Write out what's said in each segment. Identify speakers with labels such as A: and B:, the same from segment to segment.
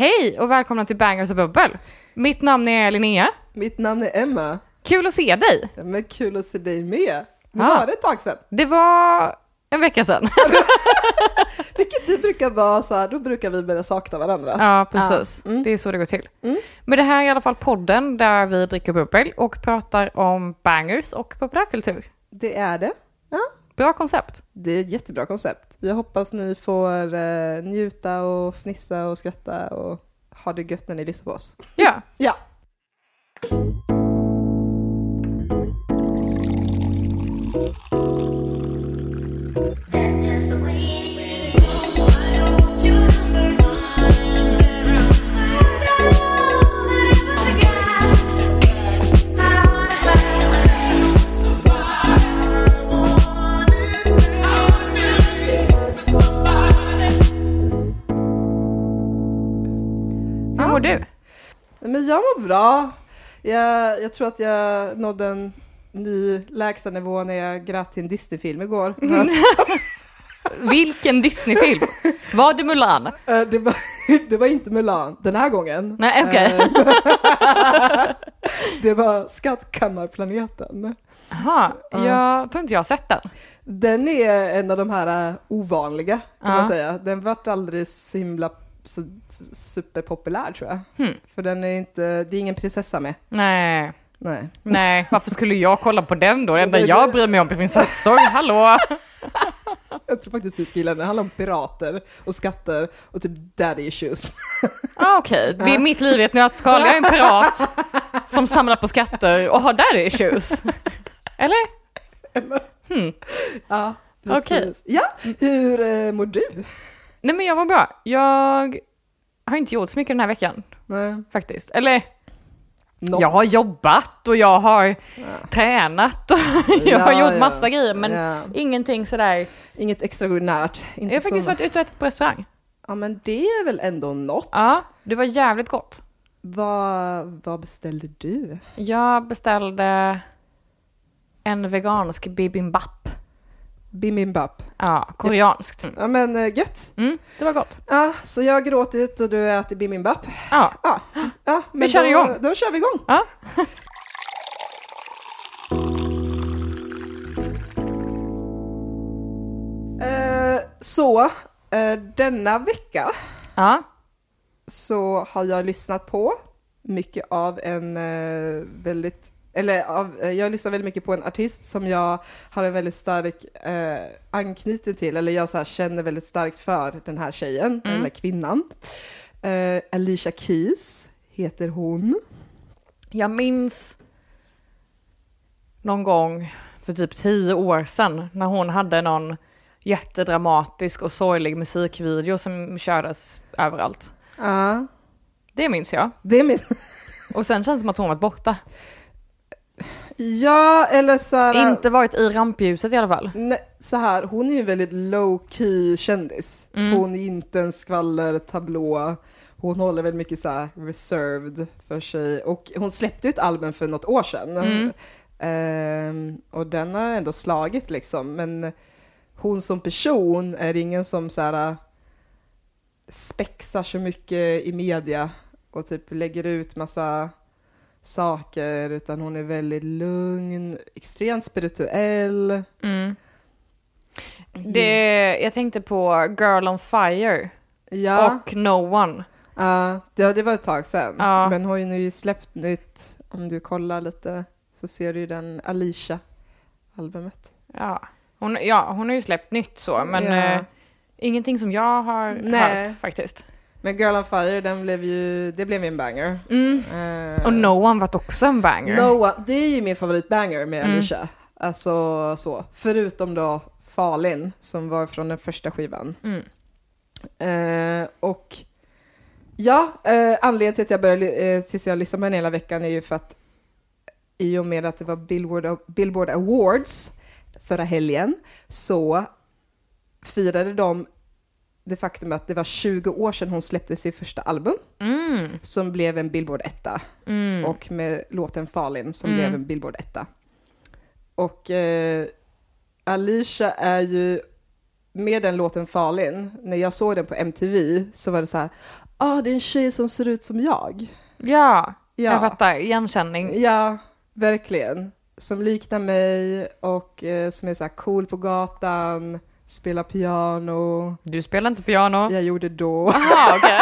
A: Hej och välkomna till Bangers och Bubbel. Mitt namn är Linnea.
B: Mitt namn är Emma.
A: Kul att se dig.
B: Ja, Men kul att se dig med. Nu
A: Ja.
B: var det ett tag sedan.
A: Det var en vecka sedan.
B: Vilket det brukar vara så här, då brukar vi börja sakna varandra.
A: ja, precis.
B: Ja, mm.
A: Det är så det går till.
B: Mm.
A: Men det här är i alla fall podden där vi dricker bubbel och pratar om bangers och populärkultur.
B: Det är det.
A: Bra koncept.
B: Det är ett jättebra koncept. Jag hoppas ni får eh, njuta och fnissa och skratta och ha det gött när ni lyssnar på oss.
A: Ja.
B: Ja.
C: That's
A: mår du?
B: Men jag mår bra. Jag, jag tror att jag nådde en ny lägsta nivå när jag grät till en Disney-film igår.
A: Vilken Disney-film? Var det Mulan?
B: Eh, det, var, det var inte Mulan den här gången.
A: Nej, okej.
B: Eh, det var Skattkammarplaneten.
A: Jaha,
B: Ja.
A: jag tror inte jag har sett den.
B: Den är en av de här eh, ovanliga, kan man säga. Den vart aldrig så himla så, superpopulär tror jag.
A: Hmm.
B: För den är inte, det är ingen prinsessa med.
A: Nej,
B: Nej.
A: nej, varför skulle jag kolla på den då? Det enda
B: Det- det-
A: jag bryr mig om prinsessor, hallå!
B: Jag tror faktiskt du ska gilla den. Den handlar om pirater och skatter och typ daddy issues.
A: Ah, Okej, det är mitt liv i ett nötskal. Jag är en pirat som samlar på skatter och har daddy issues. Eller?
B: ja, precis.
A: Okej.
B: Ja, hur eh, mår du?
A: Nej men jag var bra. Jag har inte gjort så mycket den här veckan
B: Nej.
A: faktiskt. Eller
B: Något.
A: jag har jobbat och jag har tränat och jag har
B: Ja,
A: gjort
B: ja.
A: massa grejer men
B: Ja.
A: ingenting sådär.
B: Inget extraordinärt. Inte
A: Jag har faktiskt varit ute och ätit på restaurang.
B: Ja, men det är väl ändå något.
A: Ja, det var jävligt gott.
B: Vad, vad beställde du?
A: Jag beställde en vegansk bibimbap.
B: Bibimbap.
A: Ja, koreanskt.
B: Ja, men eh, gött.
A: Mm, det var gott.
B: Ja, så jag har gråtit och du ätit bibimbap.
A: Ja,
B: Ja, ja men
A: kör
B: då,
A: igång.
B: Då kör vi igång.
A: ja.
B: Eh, så, eh, denna vecka
A: ja.
B: så har jag lyssnat på mycket av en eh, väldigt, eller av, eh, jag lyssnar väldigt mycket på en artist som jag har en väldigt stark eh, anknytning till, eller jag så känner väldigt starkt för den här tjejen,
A: Mm.
B: eller kvinnan. Eh, Alicia Keys heter hon.
A: Jag minns någon gång för typ tio år sedan när hon hade någon jättedramatisk och sorglig musikvideo som kördes överallt.
B: Ja,
A: Det minns jag.
B: det är min...
A: Och sen känns det som att hon varit borta.
B: Ja, eller så här...
A: Inte varit i rampljuset i alla fall.
B: Nej, så här, hon är ju väldigt low key kändis.
A: Mm.
B: Hon är inte en skvallertablå. Hon håller väldigt mycket så här reserved för sig. Och hon släppte ett album för något år sedan.
A: Mm.
B: Ehm, och den har ändå slagit liksom. Men hon som person är ingen som så här spexar så mycket i media och typ lägger ut massa saker, utan hon är väldigt lugn, extremt spirituell.
A: Mm. Det, jag tänkte på Girl on Fire
B: Ja,
A: och No One.
B: ja, det, det var ett tag sedan.
A: Ja.
B: Men hon har ju nu släppt nytt, om du kollar lite så ser du ju den Alicia-albumet.
A: Ja. Hon, ja, hon har ju släppt nytt så, men
B: Ja.
A: eh, ingenting som jag har
B: Nej.
A: hört faktiskt.
B: Men Girl on Fire, den blev ju, det blev ju en banger.
A: Mm.
B: Eh,
A: Och No One var också en banger.
B: Noah, det är ju min favoritbanger med
A: Mm.
B: Alicia. Alltså så, förutom då Falin som var från den första skivan.
A: Mm.
B: Eh, och ja, eh, anledningen till att jag började, eh, tills jag lyssnade på henne hela veckan är ju för att i och med att det var Billboard, Billboard Awards förra helgen så firade de det faktum att det var 20 år sedan hon släppte sin första album
A: Mm.
B: som blev en Billboard-etta
A: Mm.
B: och med låten Falin som
A: Mm.
B: blev en Billboard-etta. Och eh, Alicia är ju, med den låten Falin, när jag såg den på MTV så var det så här, ah, det är en tjej som ser ut som jag.
A: Ja,
B: Ja.
A: jag fattar. Igenkänning.
B: Ja, verkligen. Som liknar mig och eh, som är så här cool på gatan, spelar piano.
A: Du spelar inte piano.
B: Jag gjorde då.
A: Jaha, okej.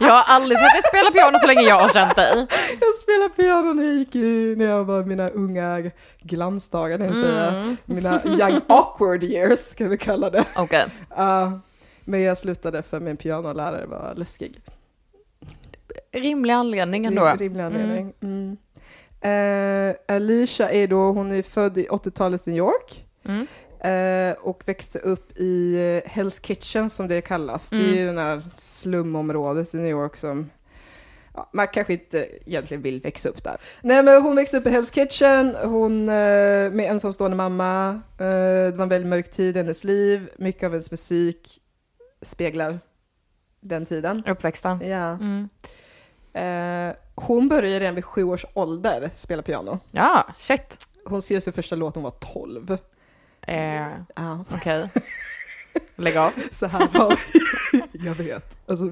A: jag har aldrig sett dig spela piano så länge jag har känt dig.
B: Jag spelade piano när jag gick i, när jag var mina unga glansdagar, mm. säga. Mina young awkward years, kan vi kalla det.
A: Okej.
B: Ja, men jag slutade för min pianolärare var läskig.
A: Rimlig anledning ändå.
B: Rim- Rimlig anledning. Mm. Eh, Alicia är då, hon är född i 80-talets New York.
A: Mm.
B: Eh, och växte upp i eh, Hell's Kitchen som det kallas. Det är ju den här slumområdet i New York som ja, man kanske inte egentligen vill växa upp där. Nej men hon växte upp i Hell's Kitchen, hon eh, med ensamstående mamma. Det var en väldigt mörk tid i hennes liv. Mycket av hennes musik speglar den tiden.
A: Uppväxten.
B: Ja.
A: Mm.
B: Hon började redan vid sju års ålder spela piano.
A: Ja, shit.
B: Hon skrev sin första låt när hon var 12.
A: Eh,
B: Ja.
A: Okej. Lägg av.
B: Så här har jag vet. Alltså,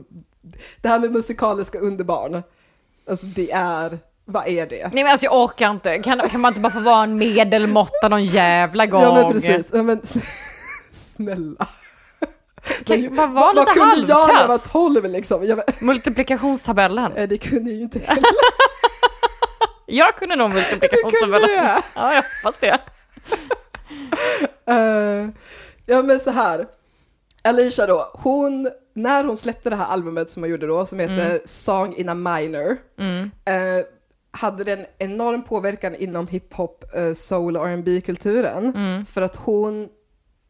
B: det här med musikaliska underbarn, alltså det är, vad är det?
A: Nej men alltså jag orkar inte. Kan, kan man inte bara få vara en medelmåtta någon jävla gång?
B: Ja men precis, ja, men, snälla.
A: Kan, bara vara lite
B: kunde jag när jag var
A: halvkass.
B: 12 liksom? Jag,
A: Multiplikationstabellen.
B: nej, det kunde jag ju inte heller.
A: Jag kunde nog
B: Kunde
A: multiplikationstabellen.
B: du det?
A: Ja, jag hoppas det.
B: Eh, ja men så här. Alicia då, hon, när hon släppte det här albumet som hon gjorde då, som heter Song in a Minor,
A: Mm.
B: eh, hade den enorm påverkan inom hiphop, eh, soul och rb kulturen
A: Mm.
B: För att hon,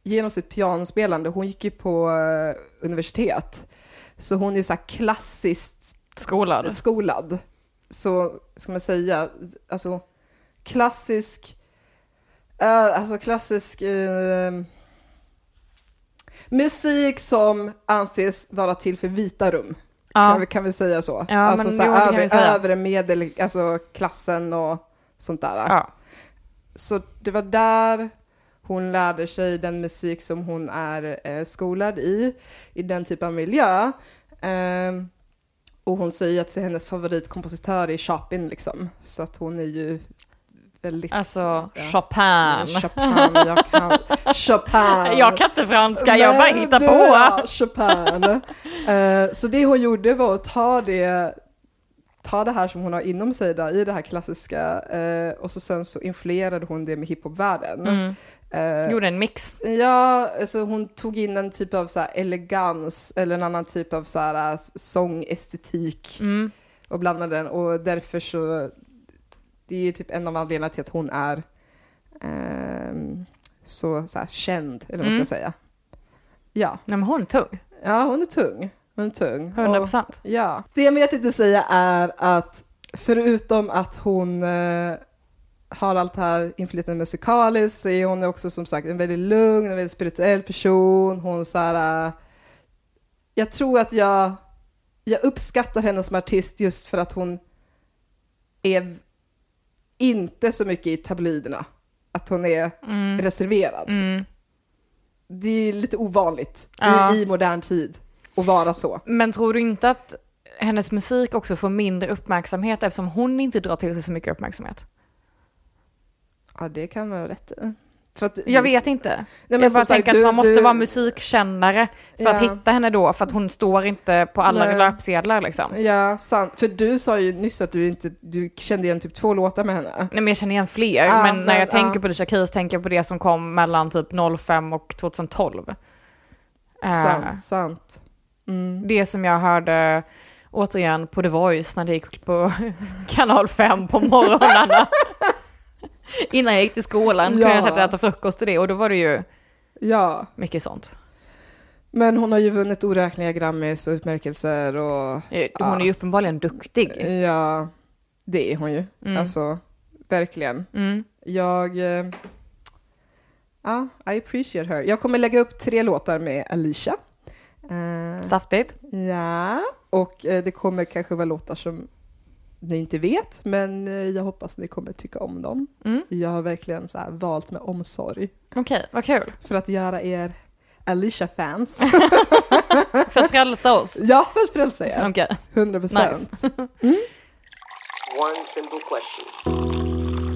B: genom sitt pianospelande, hon gick ju på eh, universitet. Så hon är så här klassiskt
A: Skolad.
B: skolad. Så, ska man säga, alltså klassisk, eh, alltså klassisk eh, musik som anses vara till för vita rum. Kan,
A: Ja.
B: vi, kan vi säga så?
A: Ja,
B: alltså
A: men
B: så
A: jo,
B: här,
A: kan
B: över, övre medel, alltså klassen och sånt där.
A: ja.
B: Så det var där hon lärde sig den musik som hon är eh, skolad i, i den typen av miljö. Ehm, och hon säger att hennes favoritkompositör är Chopin liksom. Så att hon är ju väldigt...
A: Alltså
B: Ja.
A: Chopin.
B: Chopin, jag kan... Chopin.
A: Jag kan inte franska, jag bara
B: Nej,
A: hittar
B: du,
A: på.
B: ja, Chopin. Eh, så det hon gjorde var att ta det, ta det här som hon har inom sig där, i det här klassiska, eh, och så sen så influerade hon det med hiphopvärlden.
A: Mm.
B: Eh,
A: Gjorde en mix.
B: Ja, alltså hon tog in en typ av så elegans eller en annan typ av så här sångestetik
A: Mm.
B: och blandade den och därför så, det är ju typ en av anledningarna till att hon är ehm, så, så här, känd, eller vad man
A: Mm.
B: ska säga. Ja.
A: Nej men hon är tung.
B: Ja, hon är tung. Hon är tung.
A: 100
B: Och-
A: procent.
B: Ja. Det jag inte säga är att förutom att hon eh, har allt det här inflytandet musikaliskt så är hon också som sagt en väldigt lugn, en väldigt spirituell person. Hon så här, eh, jag tror att jag, jag uppskattar henne som artist just för att hon är inte så mycket i tabloiderna. Att hon är
A: Mm.
B: reserverad.
A: Mm.
B: Det är lite ovanligt
A: Ja.
B: i, i modern tid att vara så.
A: Men tror du inte att hennes musik också får mindre uppmärksamhet eftersom hon inte drar till sig så mycket uppmärksamhet?
B: Ja, det kan vara rätt i. Att,
A: Jag vet inte.
B: Nej, men
A: jag bara tänker att man måste
B: du-
A: vara musikkännare för att
B: Ja.
A: hitta henne då, för att hon står inte på alla
B: Nej.
A: löpsedlar liksom.
B: Ja, sant. För du sa ju nyss att du inte, du kände igen typ två låtar med henne.
A: Nej men jag känner igen fler,
B: Ja,
A: men när
B: men,
A: jag tänker
B: ja.
A: på Alicia Keys tänker jag på det som kom mellan typ 05 och 2012. Eh,
B: Sant, sant. Mm.
A: Det som jag hörde återigen på The Voice när det gick på kanal 5 på morgnarna. Innan jag gick till skolan kunde
B: Ja.
A: jag sätta och äta frukost till det och då var det ju
B: Ja,
A: mycket sånt.
B: men hon har ju vunnit oräkneliga Grammys och utmärkelser och
A: Hon är ju uppenbarligen duktig.
B: ja, det är hon ju.
A: Mm.
B: Alltså, verkligen.
A: Mm.
B: Jag, eh, ja, I appreciate her. Jag kommer lägga upp tre låtar med Alicia. Eh,
A: Saftigt.
B: Ja, och eh, det kommer kanske vara låtar som ni inte vet, men eh, jag hoppas ni kommer tycka om dem.
A: Mm.
B: Jag har verkligen så här valt med omsorg
A: Okej, vad kul.
B: för att göra er Alicia-fans.
A: För att frälsa oss?
B: Ja, för att frälsa er.
A: Okej.
B: 100 procent.
A: Nice.
D: One simple question.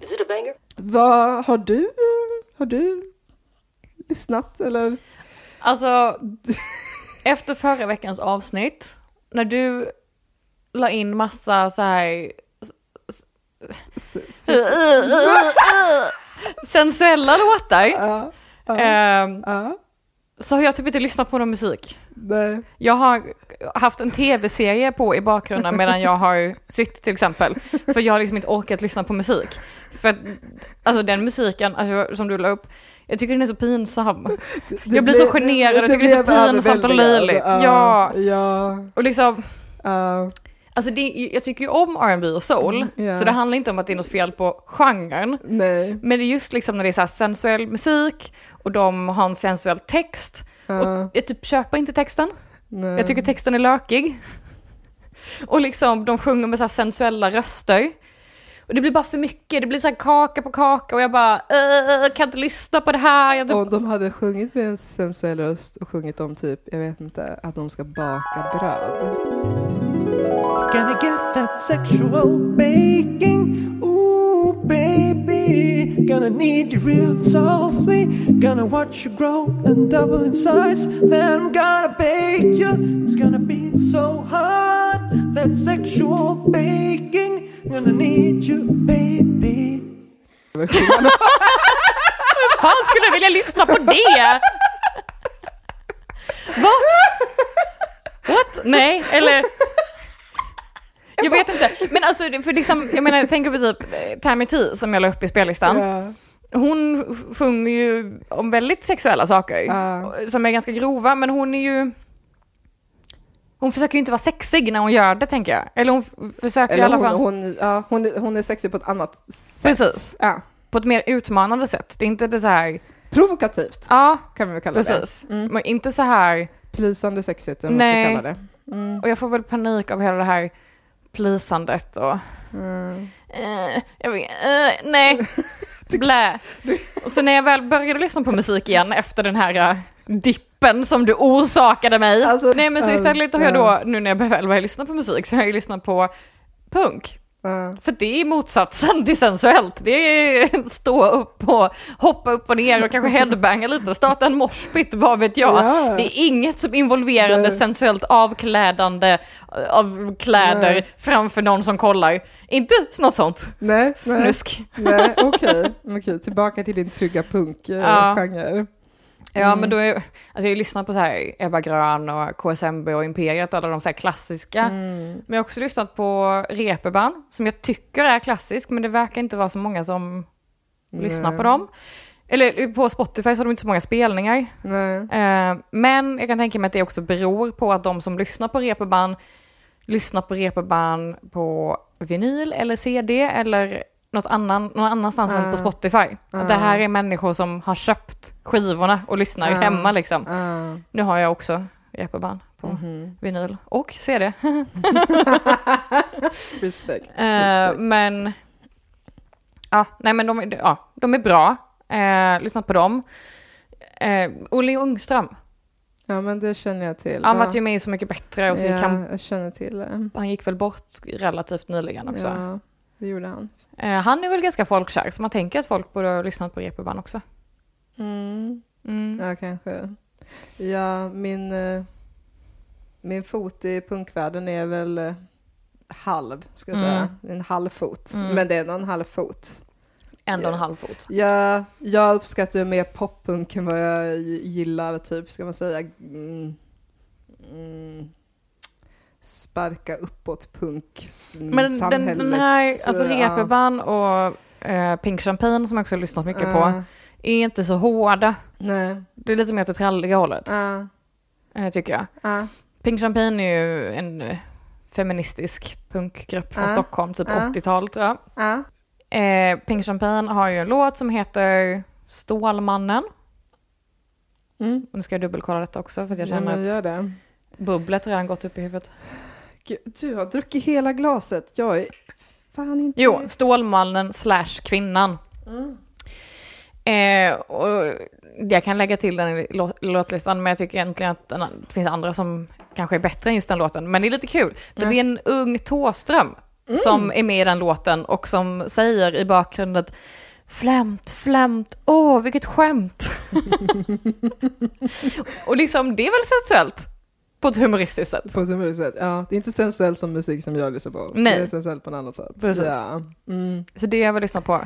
D: Is it a banger?
B: Vad har du, har du lyssnat eller?
A: Alltså, efter förra veckans avsnitt, när du la in massa så här sensuella låtar,
B: Ja, ja,
A: ehm,
B: ja,
A: så har jag typ inte lyssnat på någon musik.
B: nej.
A: Jag har haft en tv-serie på i bakgrunden medan jag har sytt till exempel. För jag har liksom inte orkat lyssna på musik. För att, alltså den musiken, alltså, som du la upp, jag tycker den är så pinsam.
B: Det
A: Jag blir så generad och tycker det är så pinsamt och löjligt. Ja.
B: Ja,
A: Och liksom,
B: ja,
A: alltså det, jag tycker ju om R&B och soul,
B: Mm, ja.
A: så det handlar inte om att det är något fel på genren.
B: nej.
A: Men det är just liksom när det är så sensuell musik och de har en sensuell text.
B: Ja,
A: Och jag typ köper inte texten.
B: nej.
A: Jag tycker texten är lökig. Och liksom de sjunger med så här sensuella röster. Och det blir bara för mycket, det blir så här kaka på kaka och jag bara "Äh, kan inte lyssna på det här. Jag typ,
B: Om de hade sjungit med en sensuell röst och sjungit om typ, jag vet inte, att de ska baka bröd.
E: Gonna get that sexual baking. Ooh, baby. Gonna need you real softly. Gonna watch you grow and double in size. Then I'm gonna bake you. It's gonna be so hot. That sexual baking. Gonna need you, baby.
A: Vem fan skulle vilja lyssna på det? Va? What? Nej, eller? Jag vet inte. Men alltså, för liksom, jag menar, jag tänker på typ eh, Tammy T som jag la upp i spellistan. Hon sjunger ju om väldigt sexuella saker.
B: Ja.
A: Som är ganska grova, men hon är ju... Hon försöker ju inte vara sexig när hon gör det, tänker jag. Eller hon försöker i
B: Eller
A: alla
B: hon,
A: fall
B: hon, ja, hon, hon är sexig på ett annat sätt.
A: Precis.
B: Ja.
A: på ett mer utmanande sätt. Det är inte det så här...
B: Provokativt
A: Ja,
B: kan vi väl kalla
A: precis.
B: det. Mm.
A: Men inte så här...
B: Plisande sexigt, om man
A: Nej.
B: ska kalla det. Mm.
A: Och jag får väl panik av hela det här plisandet och...
B: Mm.
A: Eh, jag vet, eh, nej, blä. Och så när jag väl började lyssna på musik igen efter den här eh, dippen som du orsakade mig.
B: Alltså,
A: nej men så
B: eh,
A: istället har jag
B: ja.
A: då, nu när jag väl börjar lyssna på musik, så har jag ju lyssnat på punk.
B: Ja.
A: För det är motsatsen till sensuellt. Det är stå upp och hoppa upp och ner och kanske headbanga lite, starta en moshpit, vad vet jag.
B: Ja.
A: Det är inget som involverande
B: Nej.
A: sensuellt avklädande av kläder
B: Nej.
A: framför någon som kollar. Inte något sånt.
B: Nej,
A: Snusk.
B: nej, okej. Okej, tillbaka till din trygga
A: Ja. Ja, men då är, alltså jag har ju lyssnat på så här Ebba Grön och KSMB och Imperiet och alla de så här klassiska.
B: Mm.
A: Men jag har också lyssnat på Reeperbahn, som jag tycker är klassisk, men det verkar inte vara så många som lyssnar på dem. Eller på Spotify så har de inte så många spelningar.
B: Nej.
A: Eh, men jag kan tänka mig att det också beror på att de som lyssnar på Reeperbahn lyssnar på Reeperbahn på vinyl eller CD eller något annan, någon annanstans än på
B: Ah.
A: Spotify. Att det här är människor som har köpt skivorna och lyssnar
B: Ah.
A: hemma liksom.
B: Ah.
A: Nu har jag också Reeperbahn på
B: Mhm.
A: vinyl och CD.
B: Respect.
A: Eh,
B: respect.
A: men, ja, nej men de, är- ja, de är bra. Eh, lyssnat på dem. Eh, Olle Ljungström,
B: Ja, men det känner jag till.
A: han
B: Ja.
A: vart ju med i Så mycket bättre och så gick
B: ja,
A: han,
B: jag känner till det.
A: han gick väl bort relativt nyligen också.
B: Ja, det gjorde han.
A: Eh, han är väl ganska folkkär, så man tänker att folk borde ha lyssnat på Reeperbahn också.
B: Mm.
A: Mm.
B: Ja, kanske. Ja, min, eh, min fot i punkvärlden är väl eh, halv, ska jag säga. En halv fot.
A: Mm.
B: Men det är nog en halv fot.
A: Ändå en
B: Ja.
A: halv fot.
B: Jag, jag uppskattar ju mer poppunk än vad jag gillar, typ, ska man säga. Mm, mm, sparka uppåt punk.
A: Men den, den här, alltså
B: ja.
A: Reeperbahn och eh, Pink Champagne som jag också har lyssnat mycket på,
B: Ja,
A: är inte så hårda.
B: Nej.
A: Det är lite mer åt det tralliga hållet,
B: Ja,
A: eh, tycker jag.
B: ja,
A: Pink Champagne är ju en eh, feministisk punkgrupp från
B: Ja.
A: Stockholm, typ
B: Ja.
A: 80-tal tror jag.
B: ja.
A: Eh, Pink Champagne har ju en låt som heter Stålmannen.
B: Mm.
A: Nu ska jag dubbelkolla detta också för att jag
B: Ja,
A: känner
B: gör
A: att bubblet redan gått upp i huvudet.
B: Gud, du har druckit hela glaset. Jag är fan inte...
A: Jo, Stålmannen slash kvinnan.
B: Mm.
A: Eh, och jag kan lägga till den i lå- låtlistan, men jag tycker egentligen att den, det finns andra som kanske är bättre än just den låten. Men det är lite kul, det är en ung Thåström som är med i den låten och som säger i bakgrunden Flämt, flämt, åh vilket skämt. och liksom, det är väl sensuellt? På ett humoristiskt sätt.
B: På ett humoristiskt sätt. Ja, det är inte sensuellt som musik som jag lyssnar på.
A: Nej.
B: Det är sensuellt på ett annat sätt.
A: Precis.
B: Ja. Mm.
A: Så det har jag väl lyssnat på.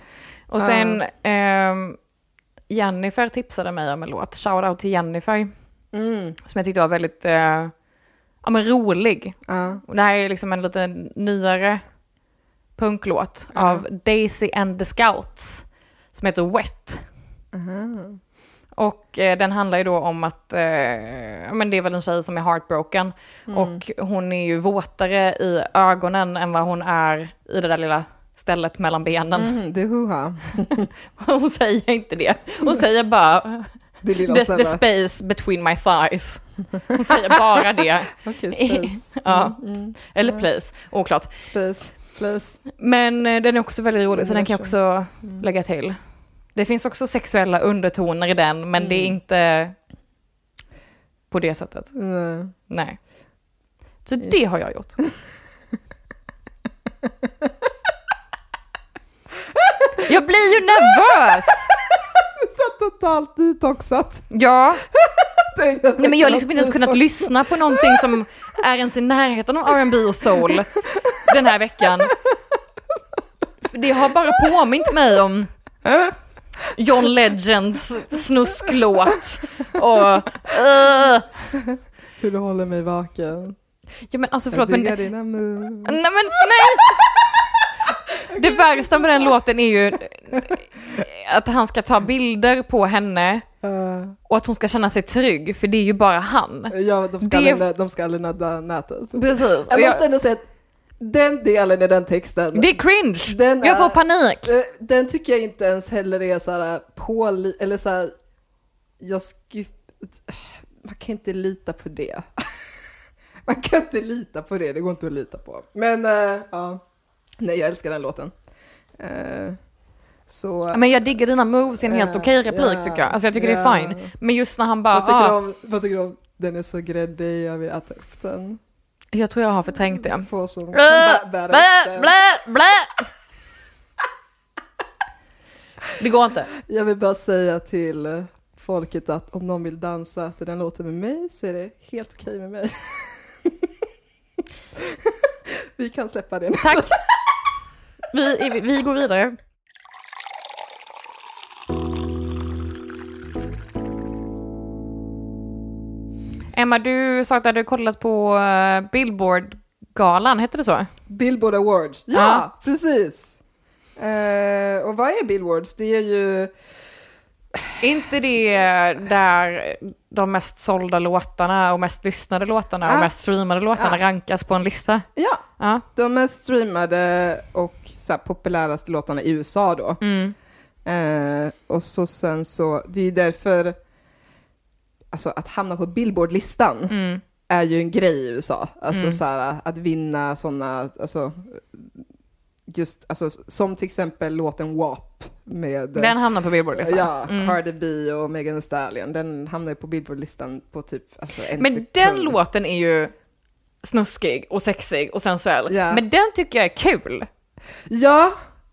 A: Och sen ehm, Jennifer tipsade mig om en låt, Shoutout till Jennifer,
B: Mm.
A: som jag tyckte var väldigt eh, ja, men rolig. Och det här är liksom en lite nyare punklåt av Daisy and the Scouts som heter Wet.
B: Aha.
A: Och eh, den handlar ju då om att, eh, men det är väl en tjej som är heartbroken och hon är ju våtare i ögonen än vad hon är i det där lilla stället mellan benen.
B: Mm, det huha.
A: Hon säger inte det. Hon säger bara
B: Det lilla
A: the, the space between my thighs. Hon säger bara det.
B: Okej, space.
A: Ja.
B: Mm, mm.
A: Eller place, oklart.
B: Space, place.
A: Men eh, den är också väldigt rolig, så den kan jag också
B: Mm.
A: lägga till. Det finns också sexuella undertoner i den, men det är
B: Mm.
A: inte på det sättet.
B: Nej.
A: Nej. Så det har jag gjort. Jag blir ju nervös!
B: Så totalt detoxat.
A: Ja, nej men jag har liksom inte ens kunnat lyssna på någonting som är ens i närheten av R&B och soul den här veckan. Det har bara påmint mig om John Legends snusklåt och... Uh.
B: Hur du håller mig vaken.
A: Ja men alltså förlåt men...
B: dina moves.
A: Nej men nej! Det värsta med den låten är ju att han ska ta bilder på henne
B: Uh,
A: och att hon ska känna sig trygg, för det är ju bara han.
B: ja, de ska,
A: Det-
B: aldrig, de ska aldrig nudda nätet.
A: Precis.
B: Jag
A: jag,
B: måste ändå säga att den delen i den texten,
A: det är cringe!
B: Den
A: jag får
B: är-
A: panik.
B: eh, den tycker jag inte ens heller är så här på, eller så här, jag man kan inte lita på det. man kan inte lita på det, det går inte att lita på. Men eh, ja, nej jag älskar den låten. Eh, så,
A: Men jag diggar dina moves i en helt
B: Ja,
A: okej replik
B: ja,
A: tycker jag. Alltså jag tycker det
B: ja.
A: är fine. Men just när han bara,
B: vad, tycker
A: ah,
B: om, vad tycker du om den är så gräddig, jag vill äta upp den.
A: Jag tror jag har förträngt det.
B: Få som kan
A: Blä, blä, blä, blä. Det går inte.
B: Jag vill bara säga till folket att om någon vill dansa till den låten med mig så är det helt okej med mig. Vi kan släppa det nu.
A: Tack. Vi, vi går vidare. Emma, du sa att du hade kollat på eh, Billboard-galan, hette det så?
B: Billboard Awards, ja,
A: Ja.
B: precis. Eh, och vad är Billboards? Det är ju,
A: inte det där de mest sålda låtarna och mest lyssnade låtarna
B: Ja.
A: och mest streamade låtarna
B: Ja.
A: rankas på en lista?
B: ja,
A: Ja.
B: de mest streamade och så här, populäraste låtarna i USA då.
A: Mm.
B: Eh, och så sen så, det är ju därför, alltså att hamna på Billboard-listan
A: Mm.
B: är ju en grej i USA. Alltså
A: Mm.
B: så här, att vinna sådana, alltså, just, alltså som till exempel låten WAP med
A: Den hamnar på Billboard-listan.
B: ja,
A: Mm.
B: Cardi B och Megan Thee Stallion. Den hamnar ju på Billboard-listan på typ alltså, en
A: Men
B: sekund.
A: den låten är ju snuskig och sexig och sensuell.
B: Ja.
A: Men den tycker jag är kul.
B: Ja,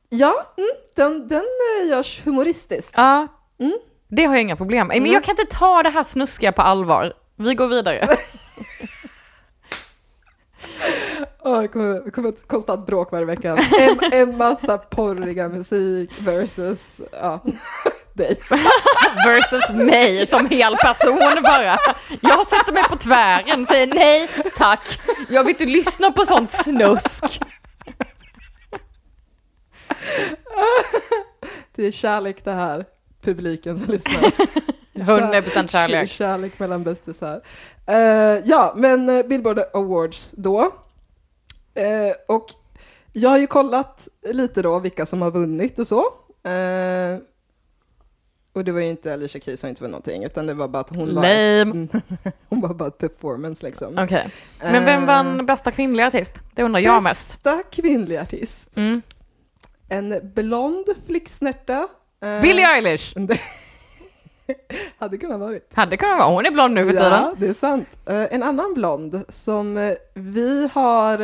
B: ja, mm, den, den eh, görs humoristiskt.
A: Ja,
B: Mm.
A: Det har jag inga problem med. Men
B: Mm.
A: jag kan inte ta det här snuskiga på allvar. Vi går vidare.
B: Åh, det kommer, kommer ett konstant bråk varje vecka. En, en massa porriga musik versus ja, dig.
A: Versus mig som hel person bara. Jag sätter mig på tvären och säger nej tack. Jag vill inte lyssna på sånt snusk.
B: Det är kärlek det här, publiken som lyssnar.
A: 100% kärlek.
B: Kärlek mellan bästisar. Uh, ja, men eh, Billboard Awards då. Eh, och jag har ju kollat lite då vilka som har vunnit och så. Eh, och det var ju inte Alicia Keys som inte vunnit någonting, utan det var bara att hon var,
A: Lame.
B: hon var bara ett performance liksom.
A: Okej. Men vem vann bästa kvinnliga artist? Det undrar jag mest.
B: Bästa kvinnliga artist.
A: Mm.
B: En blond flicksnärta
A: Billie Eilish!
B: hade kunnat varit.
A: Hade kunnat vara, hon är blond nu för tiden.
B: Ja, det är sant. Eh, en annan blond som eh, vi har,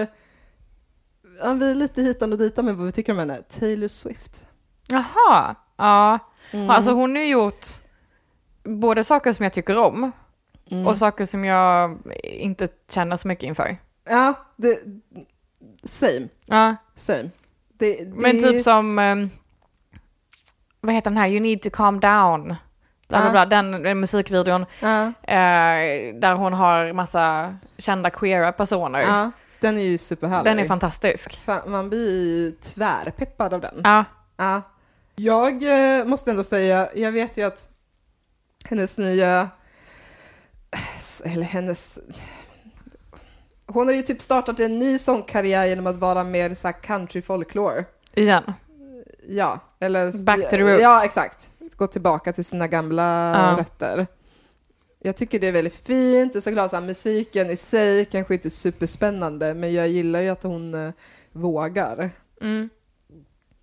B: vi är lite hitan och ditan med vad vi tycker om henne, Taylor Swift.
A: Jaha, ja.
B: Mm.
A: Alltså hon har gjort både saker som jag tycker om
B: Mm.
A: och saker som jag inte känner så mycket inför.
B: Ja, det, same,
A: Ja,
B: same. Det, det,
A: men typ som, ehm, vad heter den här, You need to calm down. Bla, bla, bla. Den, den musikvideon
B: Ja,
A: eh, där hon har massa kända queera personer.
B: ja, den är ju superhärlig.
A: Den är fantastisk.
B: Fan, man blir ju tvärpeppad av den.
A: Ja,
B: Ja. Jag eh, måste ändå säga, jag vet ju att hennes nya, eller hennes, hon har ju typ startat en ny sångkarriär genom att vara mer så country folklore.
A: igen.
B: Ja, eller...
A: Back to the roots.
B: Ja, exakt. Gå tillbaka till sina gamla
A: Ja.
B: rötter. Jag tycker det är väldigt fint, det är såklart så här, musiken i sig kanske inte är superspännande, men jag gillar ju att hon eh, vågar.
A: Mm.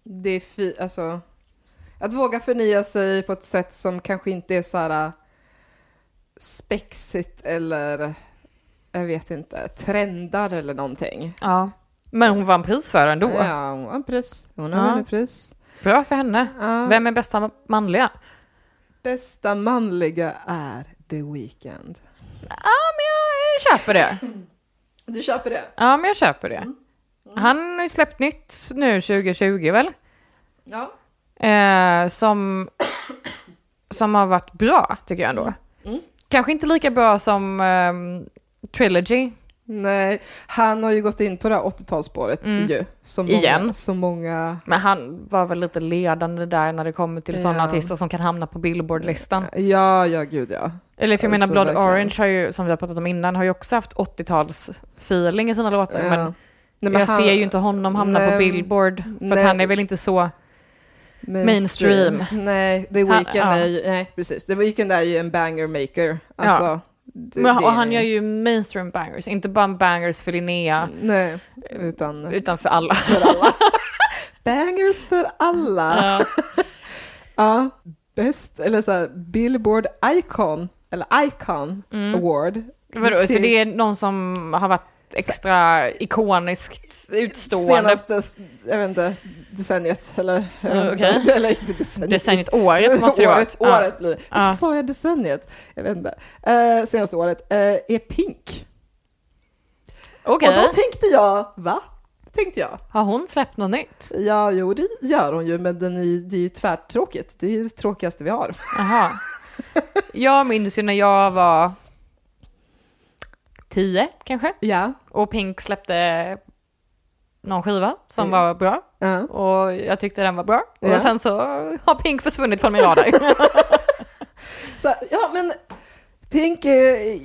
B: Det är fi- alltså, att våga förnya sig på ett sätt som kanske inte är så här äh, spexigt eller jag vet inte, trendar eller någonting.
A: Ja. Men hon vann pris för ändå.
B: Ja, hon har pris. Hon har
A: Ja.
B: vunnit pris.
A: Bra för henne.
B: Ja.
A: Vem är bästa manliga?
B: Bästa manliga är The Weeknd.
A: Ja, men jag köper det.
B: Du köper det?
A: Ja, men jag köper det. Han har ju släppt nytt nu 2020 väl?
B: Ja.
A: Eh, som, som har varit bra, tycker jag ändå.
B: Mm.
A: Kanske inte lika bra som ehm, Trilogy.
B: Nej, han har ju gått in på det här 80-talsspåret
A: Mm.
B: ju. Som många,
A: Igen.
B: Som många...
A: Men han var väl lite ledande där när det kommer till sådana
B: Ja.
A: artister som kan hamna på Billboard-listan.
B: Ja, ja, gud ja.
A: Eller för jag menar
B: Alltså,
A: Blood
B: verkligen.
A: Orange har ju, som vi har pratat om innan, har ju också haft 80-tals-feeling i sina låtar.
B: ja.
A: Men
B: Nej, men
A: jag
B: han-
A: ser ju inte honom hamna
B: Nej,
A: på Billboard. För
B: nej.
A: att han är väl inte så... Mainstream.
B: Nej, The Weeknd
A: ja.
B: är ju, nej precis, The Weeknd är ju en banger maker. Alltså, det,
A: Men, och han
B: är-
A: gör ju mainstream bangers, inte bara bangers för Linnea,
B: Nej, utan
A: utan för alla.
B: för alla. Bangers för alla. Ja, bäst, eller så här, Billboard Icon, eller Icon Award.
A: Vadå, så det är någon som har varit extra ikoniskt utstående
B: Senaste, jag vet inte, decenniet eller?
A: Mm, okej.
B: Eller inte decenniet.
A: decenniet, året måste det vara.
B: året, året blir det. Varför sa jag decenniet? Jag vet inte. Eh, senaste året eh, är Pink.
A: Okej,
B: Och då tänkte jag, va? Tänkte jag.
A: har hon släppt något nytt?
B: Ja, jo det gör hon ju, men den är, det är ju tvärtråkigt. Det är det tråkigaste vi har.
A: Jaha. Jag minns ju när jag var tio kanske,
B: Ja.
A: och Pink släppte någon skiva som
B: Mm.
A: var bra,
B: ja.
A: och jag tyckte den var bra.
B: Ja.
A: Och sen så har Pink försvunnit från min radar.
B: Så, ja, men Pink är,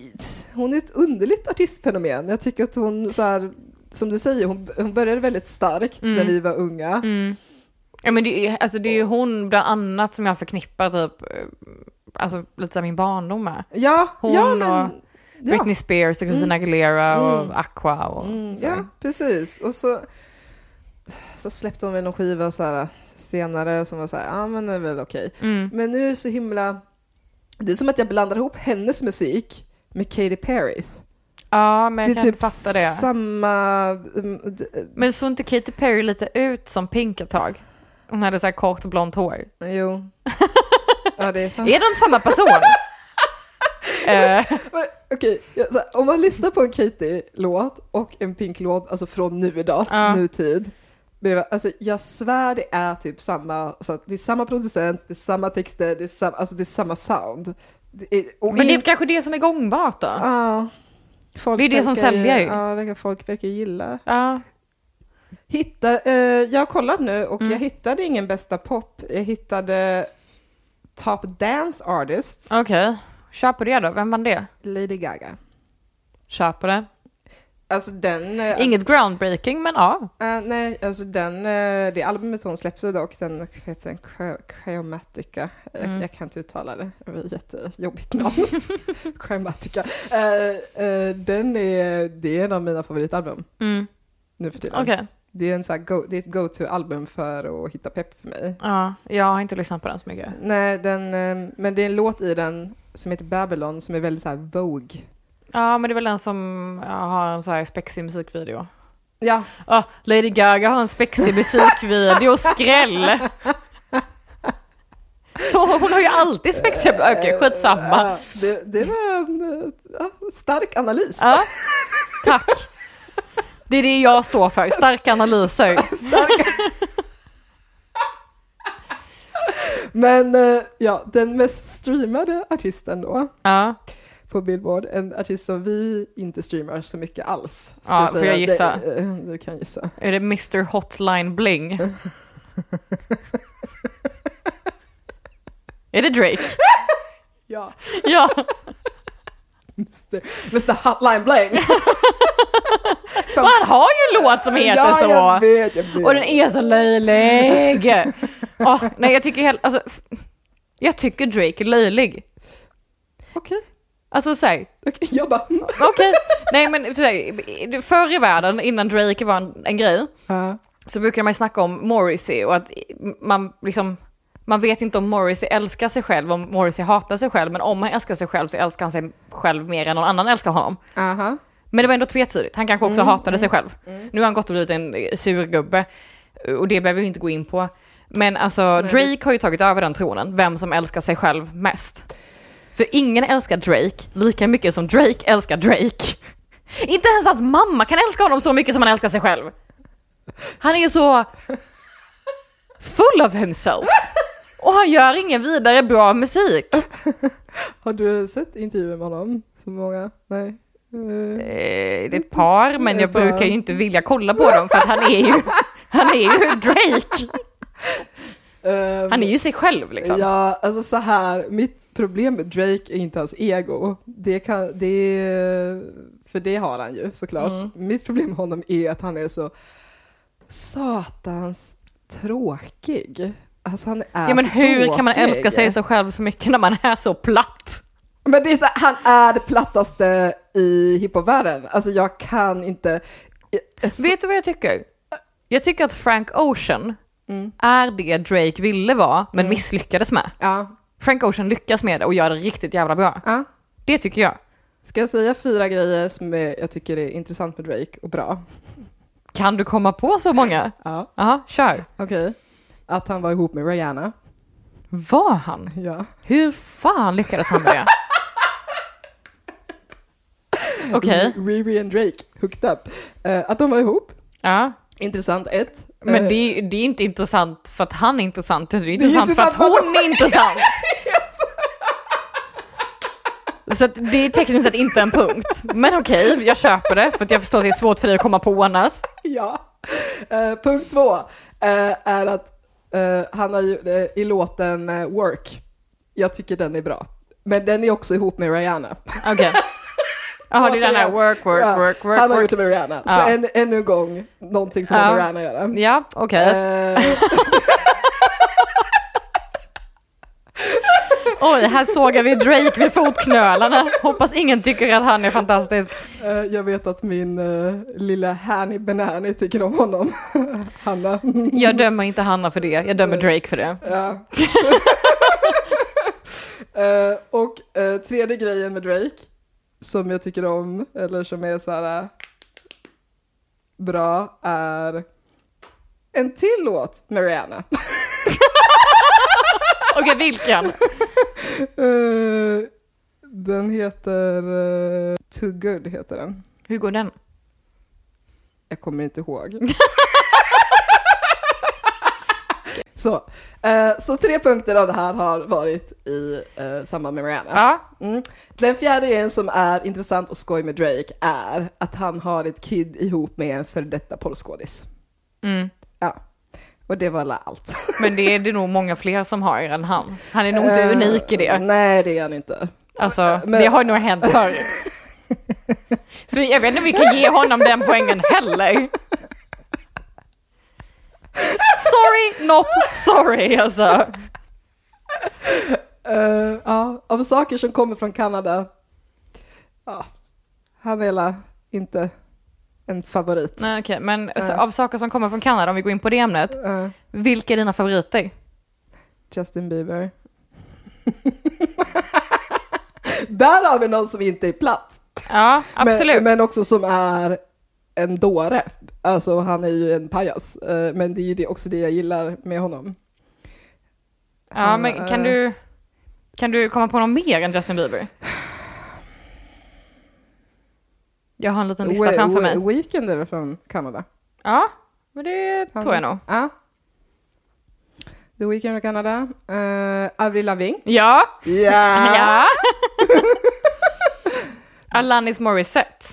B: hon är ett underligt artistfenomen. Jag tycker att hon, så här, som du säger, hon, hon började väldigt starkt när
A: Mm.
B: vi var unga.
A: Mm. Ja men det är, alltså, det är ju hon bland annat som jag förknippar typ, eh, alltså lite min barndom med.
B: Ja,
A: Hon
B: ja, men...
A: och
B: ja.
A: Britney Spears och Christina Aguilera och
B: Mm.
A: Aqua och
B: Mm, ja, precis. Och så, så släppte hon väl någon skiva så här, senare som var så här, ja men det är väl okej.
A: Mm.
B: Men nu är det så himla, det är som att jag blandar ihop hennes musik med Katy Perrys.
A: Ja, men jag
B: det är
A: kan
B: typ
A: fatta det.
B: samma... mm,
A: Men såg inte Katy Perry lite ut som Pink ett tag? Hon hade så här kort blont hår.
B: Jo. ja, det är.
A: Är de samma person? eh,
B: Okej, här, om man lyssnar på en Katy-låt och en Pink-låt, alltså från nu idag,
A: Ja.
B: nutid. Alltså jag svär det är typ samma, alltså, det är samma producent, det är samma texter, det är samma, alltså det är samma sound. Det är,
A: men det är
B: in-
A: kanske det som är gångbart då?
B: Ja. Folk
A: Det är det som säljer ju.
B: Ja, verkar folk verkar gilla.
A: Ja.
B: Hitta, eh, jag har kollat nu och
A: Mm.
B: jag hittade ingen bästa pop. Jag hittade Top Dance Artists,
A: Okej, kör på det då. Vem vann det?
B: Lady Gaga.
A: Kör på det.
B: Alltså den... eh,
A: Inget groundbreaking, men ja.
B: eh, nej, alltså den, eh, det albumet hon släppte dock, den vad heter den, Cry- Cryomatica. Jag,
A: Mm.
B: jag kan inte uttala det, det var ett jättejobbigt namn. Cryomatica. Eh, eh, den är, det är en av mina favoritalbum
A: Mm.
B: nu för tiden.
A: Okej.
B: Det är, en så go, det är ett go-to-album för att hitta pepp för mig.
A: Ja, jag har inte lyssnat på den så mycket.
B: Nej, den, men det är en låt i den som heter Babylon som är väldigt så här Vogue.
A: Ja, men det är väl den som har en så här spexig musikvideo.
B: Ja,
A: Ja, Lady Gaga har en spexig musikvideo, skräll! Så hon har ju alltid spexiga... Okej, skitsamma.
B: ja det, det var en eh, ja, stark analys.
A: Ja, tack. Det är det jag står för, starka analyser.
B: Men eh, ja, den mest streamade artisten då
A: Ja,
B: på Billboard, en artist som vi inte streamar så mycket alls.
A: Ja, får jag gissa?
B: Det, eh, du kan gissa.
A: är det Mr Hotline Bling? Är det Drake?
B: Ja,
A: Ja.
B: Mr. Mr. Hotline Bling.
A: Han har ju en låt som heter
B: ja,
A: så.
B: jag vet, jag vet.
A: Och den är så löjlig. Åh, nej, jag tycker helt, alltså, jag tycker Drake är löjlig.
B: Okej,
A: Alltså säg,
B: okej, jag bara... mm.
A: okej, nej men för förr i världen, innan Drake var en, en grej,
B: Ja.
A: så brukade man ju snacka om Morrissey och att man liksom, man vet inte om Morrissey älskar sig själv, om Morrissey hatar sig själv, men om han älskar sig själv så älskar han sig själv mer än någon annan älskar honom.
B: Aha.
A: Men det var ändå tvetydigt, han kanske också
B: Mm,
A: hatade sig själv. Nu har han gått och blivit en surgubbe, och det behöver vi inte gå in på. Men alltså, Drake har ju tagit över den tronen, vem som älskar sig själv mest. För ingen älskar Drake lika mycket som Drake älskar Drake. Inte ens hans mamma kan älska honom så mycket som han älskar sig själv. Han är så full of himself. Och han gör ingen vidare bra musik.
B: Har du sett intervjuer med honom? Så många? Nej. Eh,
A: Det är ett par, men jag brukar ju inte vilja kolla på dem för att han är ju, han är ju Drake.
B: Ehm,
A: Han är ju sig själv liksom.
B: Ja, alltså så här, mitt problem med Drake är inte hans ego. Det kan, det, för det har han ju såklart.
A: Mm.
B: Mitt problem med honom är att han är så satans tråkig. Alltså han är
A: Ja men hur kan man
B: tråkig.
A: älska sig så själv så mycket när man är så platt?
B: Men det är så, han är det plattaste i hiphopvärlden. Alltså jag kan inte... så-
A: Vet du vad jag tycker? Jag tycker att Frank Ocean
B: Mm.
A: är det Drake ville vara, men misslyckades med.
B: Ja,
A: Frank Ocean lyckas med det och gör det riktigt jävla bra.
B: ja.
A: Det tycker jag.
B: Ska jag säga fyra grejer som är, jag tycker är intressant med Drake och bra?
A: Kan du komma på så många?
B: Ja,
A: Ja, kör.
B: okej. Att han var ihop med Rihanna.
A: Var han?
B: Ja.
A: Hur fan lyckades han med det? Okej,
B: Riri and Drake hooked up. Eh, att de var ihop,
A: ja.
B: Intressant ett.
A: Men
B: Eh,
A: det, är- det är inte intressant för att han är intressant, det är
B: är
A: intressant att
B: intressant för att
A: hon är intressant. Så det är tekniskt sett inte en punkt. Men okej, jag köper det, för att jag förstår att det är svårt för dig att komma på annars.
B: Ja. Eh, punkt två eh, är att eh, han har ju i låten Work, jag tycker den är bra. Men den är också ihop med Rihanna.
A: Okej. Jaha, det är den här work, work,
B: Ja,
A: work, work,
B: Han har
A: work.
B: gjort det med Rihanna.
A: Ja.
B: Så än, ännu en gång, någonting som har med
A: Ja.
B: Rihanna att göra.
A: Ja, okej.
B: Eh,
A: Oj, här sågar vi Drake vid fotknölarna. Hoppas ingen tycker att han är fantastisk.
B: eh, jag vet att min uh, lilla Hanny Benani tycker om honom. Hanna.
A: Jag dömer inte Hanna för det, jag dömer Drake för det.
B: Ja. Eh, och eh, tredje grejen med Drake, som jag tycker om, eller som är så här eh, bra, är en till låt med Rihanna.
A: Okej, vilken?
B: Eh, den heter eh, Too Good, heter den.
A: Hur går den?
B: Jag kommer inte ihåg. så, eh, så tre punkter av det här har varit i eh, samband med Rihanna.
A: Ja,
B: Mm. Den fjärde grejen som är intressant och skoj med Drake är att han har ett kid ihop med en före detta porrskådis.
A: mm.
B: Ja, och det var allt.
A: men det är det nog många fler som har än han. Han är nog inte
B: Eh,
A: unik i det.
B: Nej, det är han inte.
A: Alltså,
B: men-
A: det har nog hänt förr. Så jag vet inte om vi kan ge honom den poängen heller. Sorry, not sorry alltså.
B: Eh, ja, av saker som kommer från Kanada, ja, han är la inte en favorit.
A: Nej okej, men
B: Nej.
A: av saker som kommer från Kanada, om vi går in på det ämnet,
B: Eh,
A: vilka är dina favoriter?
B: Justin Bieber. Där har vi någon som inte är platt.
A: Ja, absolut.
B: Men, men också som är en dåre. Alltså han är ju en pajas. Eh, Men det är ju det, också det jag gillar med honom.
A: ja,
B: han,
A: men kan
B: eh,
A: du, kan du komma på någon mer än Justin Bieber? Jag har en liten lista
B: We-
A: framför
B: We-
A: mig.
B: Weekend är från Kanada?
A: Ja, men det tror jag nog.
B: Ja. The Weeknd från Kanada. Uh, Avril Lavigne.
A: Ja,
B: Ja!
A: ja. Alanis Morissette.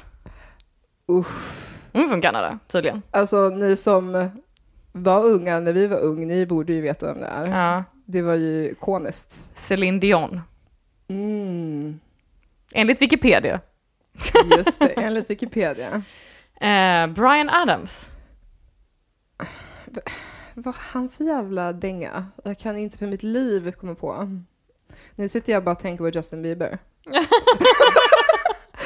B: Uff.
A: Hon är från Kanada, tydligen.
B: Alltså ni som var unga när vi var unga, ni borde ju veta vem det är.
A: Ja.
B: Det var ju ikoniskt.
A: Celine Dion.
B: Mm.
A: Enligt Wikipedia.
B: Just det, enligt Wikipedia.
A: Eh, Brian Adams.
B: Vad han för jävla dänga? Jag kan inte för mitt liv komma på. Nu sitter jag bara och tänker på Justin Bieber.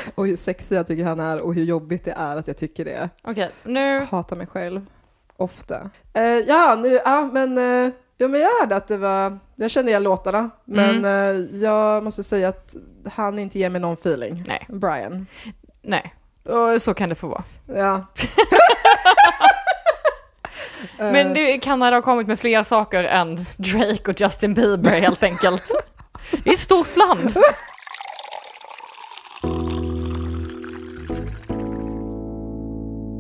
B: och hur sexig jag tycker han är och hur jobbigt det är att jag tycker det.
A: Okej, nu...
B: Jag hatar mig själv. Ofta. Eh, ja, nu, ja, men, eh, ja, men jag hörde att det var, jag kände igen låtarna, men eh, jag måste säga att han inte ger mig någon feeling.
A: Nej.
B: Brian.
A: Nej, och så kan det få vara.
B: Ja.
A: Men nu, Kanada har kommit med fler saker än Drake och Justin Bieber helt enkelt. Det är ett stort land.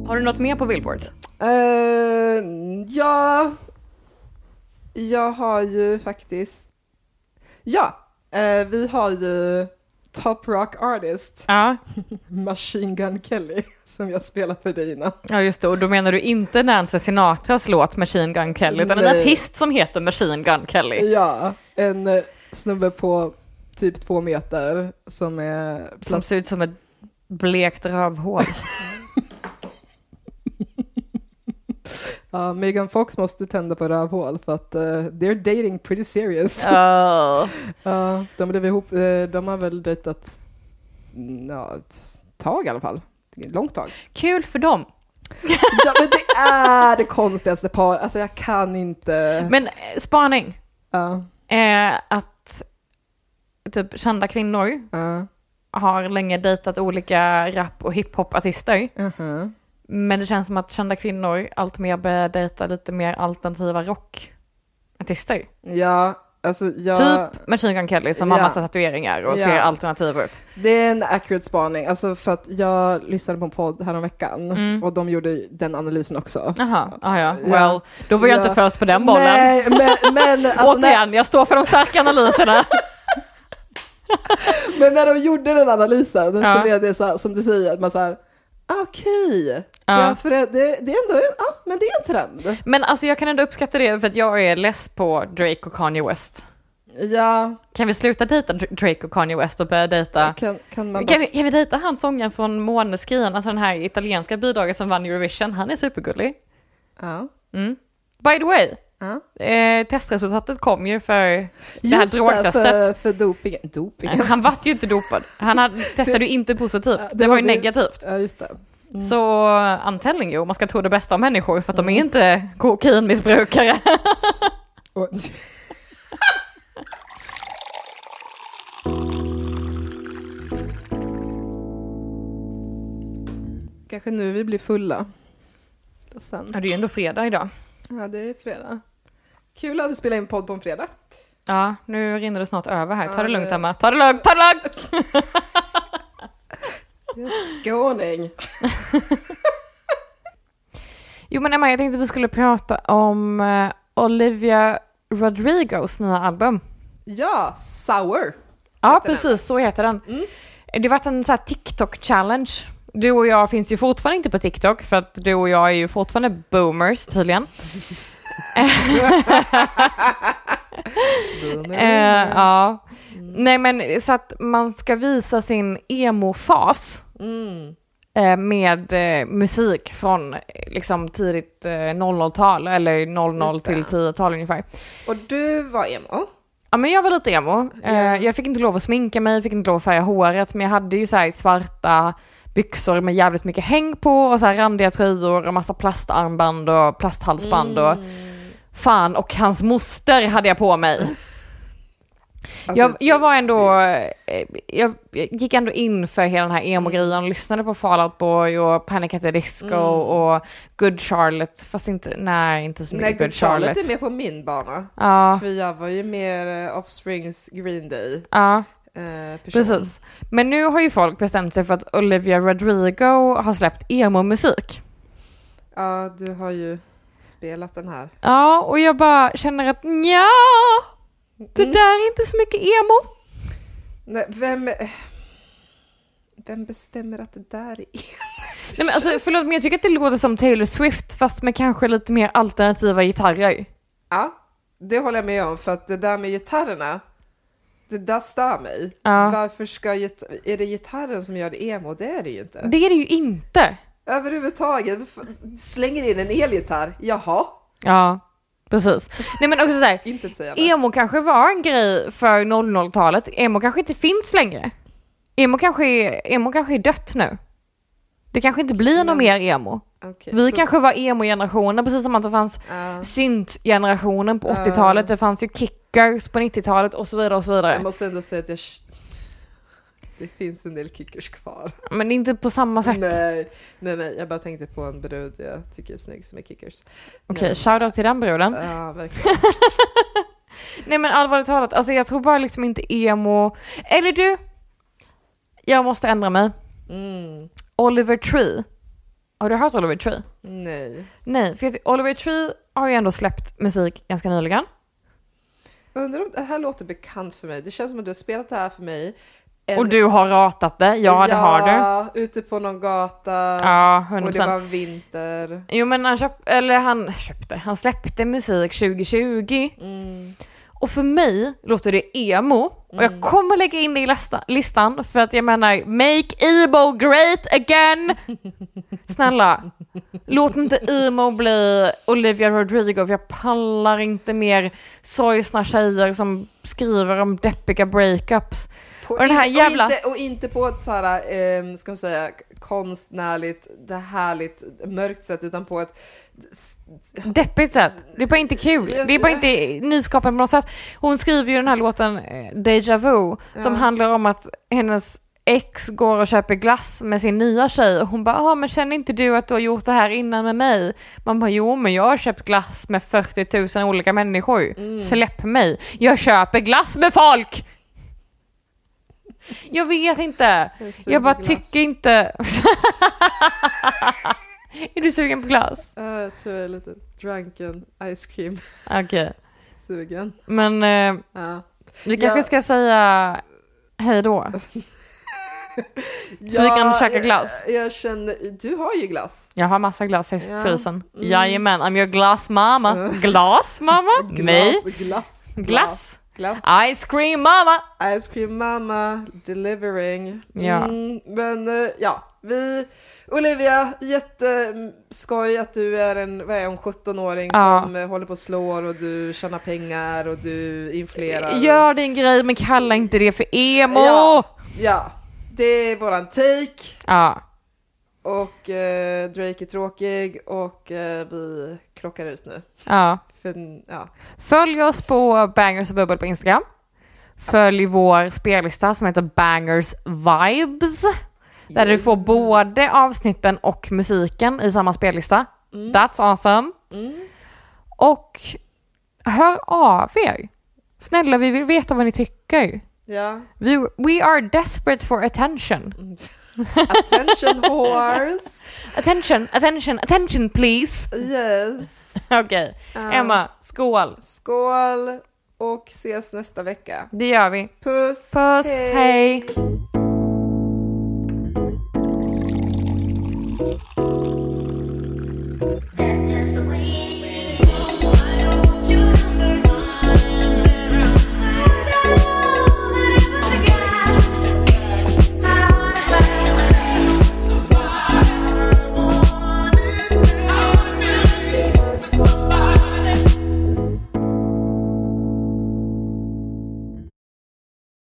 A: Har du något mer på Billboard?
B: Eh, ja, jag har ju faktiskt, ja, eh, vi har ju Top Rock Artist,
A: Ja.
B: Machine Gun Kelly, som jag spelade för dig innan.
A: ja, just det. Och då menar du inte Nancy Sinatras låt Machine Gun Kelly, utan en
B: Nej.
A: artist som heter Machine Gun Kelly.
B: Ja, en eh, snubbe på typ två meter som är
A: Som ser ut som ett blekt rövhål.
B: Ja, Megan Fox måste tända på rövhål för att eh, they're dating pretty serious.
A: Oh.
B: Ja, de blev ihop, eh, de har väl dejtat mm, ja, ett tag i alla fall. Långt tag.
A: Kul för dem.
B: Ja, men det är det konstigaste par, alltså jag kan inte.
A: Men eh, spaning.
B: Ja,
A: är att typ kända kvinnor har länge dejtat olika rap och hiphop-artister.
B: mhm.
A: Men det känns som att kända kvinnor allt mer börjar dejta lite mer alternativa rockartister.
B: ja, alltså jag...
A: Typ Machine Gun Kelly som har
B: Ja.
A: massa tatueringar och
B: Ja.
A: ser alternativ ut.
B: Det är en accurate spaning, alltså för att jag lyssnade på en podd häromveckan
A: Mm.
B: och de gjorde den analysen också.
A: Jaha, ah, ja. Well, då var jag
B: Ja.
A: inte först på den bollen.
B: Nej, men, men, alltså,
A: Återigen, jag står för de starka analyserna.
B: men när de gjorde den analysen
A: Ja.
B: så blev det så här, som du säger, att man såhär, okej,
A: Ja.
B: ja. för det, det, är ändå en, ja, men det är en trend.
A: Men alltså jag kan ändå uppskatta det för att jag är less på Drake och Kanye West.
B: Ja,
A: Kan vi sluta dejta Dr- Drake och Kanye West och börja dejta
B: kan, kan man
A: Kan vi, kan vi dejta han sången från Måneskin, alltså den här italienska bidraget som vann Eurovision? Han är supergullig.
B: Ja,
A: Mm. By the way,
B: ja.
A: eh, testresultatet kom ju för det här
B: Just det,
A: drogtestet.
B: för, för dopingen. Dopingen?
A: Han vart ju inte dopad. Han hade, testade ju inte positivt. Det,
B: det
A: var ju
B: det-
A: negativt.
B: Ja, just det.
A: Så I'm telling you, man ska tro det bästa om människor för att de är inte kokainmissbrukare.
B: Kanske nu vi blir fulla. Och sen.
A: Ja, det är ju ändå fredag idag.
B: Ja, det är fredag. Kul att du spelar in podd på en fredag.
A: Ja, nu rinner det snart över här. Ta
B: Ja,
A: det lugnt Emma. Ta det lugnt, ta det lugnt!
B: Skåning.
A: Jo men Emma, jag tänkte att vi skulle prata om eh, Olivia Rodrigos nya album.
B: Ja, sour.
A: Ja,
B: Heter den.
A: precis, så heter den.
B: Mm.
A: Det varit en så här TikTok-challenge. Du och jag finns ju fortfarande inte på TikTok, för att du och jag är ju fortfarande boomers tydligen. Eh, ja. Nej men så att man ska visa sin emo-fas
B: Mm.
A: eh, med eh, musik från eh, liksom tidigt eh, 00-tal, eller 00
B: Just det.
A: till 10-tal ungefär.
B: Och du var emo.
A: Ja men jag var lite emo. Eh,
B: Ja.
A: jag fick inte lov att sminka mig, fick inte lov att färga håret, men jag hade ju så svarta byxor med jävligt mycket häng på och så här randiga tröjor och massa plastarmband och plasthalsband och fan och hans moster hade jag på mig.
B: Alltså,
A: Jag, jag var ändå, eh, jag, jag gick ändå in för hela den här emo-grejen. Och lyssnade på Fall Out Boy och Panic at the Disco och Good Charlotte, fast inte, nej inte så mycket
B: Nej,
A: Good
B: Good Charlotte
A: Charlotte.
B: är mer på min bana.
A: Ja,
B: För jag var ju mer eh, Offsprings Green Day.
A: Ja,
B: eh, person.
A: precis. Men nu har ju folk bestämt sig för att Olivia Rodrigo har släppt emo-musik.
B: Ja, du har ju spelat den här.
A: Ja, och jag bara känner att ja, det
B: Mm.
A: där är inte så mycket emo.
B: Nej, vem... Vem bestämmer att det där är
A: Nej men alltså förlåt men jag tycker att det låter som Taylor Swift fast med kanske lite mer alternativa gitarrer.
B: Ja, det håller jag med om. För att det där med gitarrerna, det där stör mig.
A: Ja.
B: Varför ska är det gitarren som gör det emo? Det är det ju inte.
A: Det är det ju inte.
B: Överhuvudtaget. Slänger in en elgitarr. Jaha,
A: Ja, precis. Nej men också såhär, emo kanske var en grej för 00-talet. Emo kanske inte finns längre. Emo kanske är, emo kanske är dött nu. Det kanske inte blir något mer emo.
B: Okej,
A: Vi
B: så-
A: kanske var emo-generationen, precis som att det fanns
B: Ja.
A: synt-generationen på 80-talet, det fanns ju kickers på 90-talet och så vidare och så vidare.
B: Jag måste ändå säga att jag... Det finns en del kickers kvar.
A: Men inte på samma sätt.
B: Nej, nej, nej, jag bara tänkte på en brud jag tycker är snygg som är kickers.
A: Okej,
B: Nej.
A: shoutout till den bruden.
B: Ja, verkligen.
A: Nej men allvarligt talat, alltså jag tror bara liksom inte emo... Eller du! Jag måste ändra mig.
B: Mm,
A: Oliver Tree. Har du hört Oliver Tree?
B: nej.
A: Nej, för Oliver Tree har ju ändå släppt musik ganska nyligen.
B: Undrar om det här låter bekant för mig. Det känns som att du har spelat det här för mig. En-
A: Och du har ratat det, ja det har du.
B: Ja, ute på någon gata.
A: Ja,
B: och
A: 100%.
B: det var vinter.
A: Jo men han köpte, eller han köpte, han släppte musik 2020.
B: Mm.
A: Och för mig låter det emo. Och jag kommer lägga in det i lista, listan för att jag menar, make emo great again! Snälla, låt inte emo bli Olivia Rodrigo jag pallar inte mer sorgsna tjejer som skriver om deppiga breakups.
B: På,
A: Och den här
B: inte,
A: jävla-
B: och, inte, och inte på ett så här, eh, ska man säga, konstnärligt, det härligt, mörkt sätt, utan på ett...
A: Deppigt sätt. Det är bara inte kul. Det är bara inte nyskapande på något sätt. Hon skriver ju den här låten eh, Deja Vu som
B: Ja.
A: handlar om att hennes ex går och köper glass med sin nya tjej och hon bara ja men känner inte du att du har gjort det här innan med mig? Man bara jo men jag har köpt glass med 40 000 olika människor.
B: Mm.
A: Släpp mig. Jag köper glass med folk! Jag vet inte. Jag bara
B: glass.
A: tycker inte... är du sugen på glass?
B: Ja, jag tror jag är lite drunken ice cream
A: Okej.
B: sugen.
A: Men eh,
B: Ja.
A: Vi kanske
B: Ja.
A: ska säga hej då. Så vi kan käka glass.
B: Jag, jag känner, du har ju glass.
A: Jag har massa glass i
B: Ja.
A: frysen.
B: Mm.
A: Jajamän, I'm your glass mamma. Glass mamma? Nej.
B: Glass,
A: glass.
B: Glass.
A: Ice cream mamma.
B: Ice cream mamma, delivering.
A: Ja.
B: Mm, men eh, ja, vi... Olivia, jätteskoj att du är en, vad är hon, 17-åring
A: Ja.
B: som eh, håller på och slår och du tjänar pengar och du influerar.
A: Gör din grej men kalla inte det för emo.
B: Ja. Ja, det är våran take.
A: Ja.
B: Och eh, Drake är tråkig och eh, vi krockar ut nu.
A: ja.
B: För, ja.
A: Följ oss på Bangers och Bubbel på Instagram. Följ vår spellista som heter Bangers Vibes. Där du får både avsnitten och musiken i samma spellista. That's awesome.
B: Mm.
A: Och hör av er. Snälla, vi vill veta vad ni tycker.
B: Ja.
A: We, we are desperate for attention.
B: Attention horse.
A: Attention, attention, attention please.
B: Yes.
A: Okej,
B: Ja.
A: Emma, skål.
B: Skål och ses nästa vecka.
A: Det gör vi.
B: Puss.
A: Puss, hej.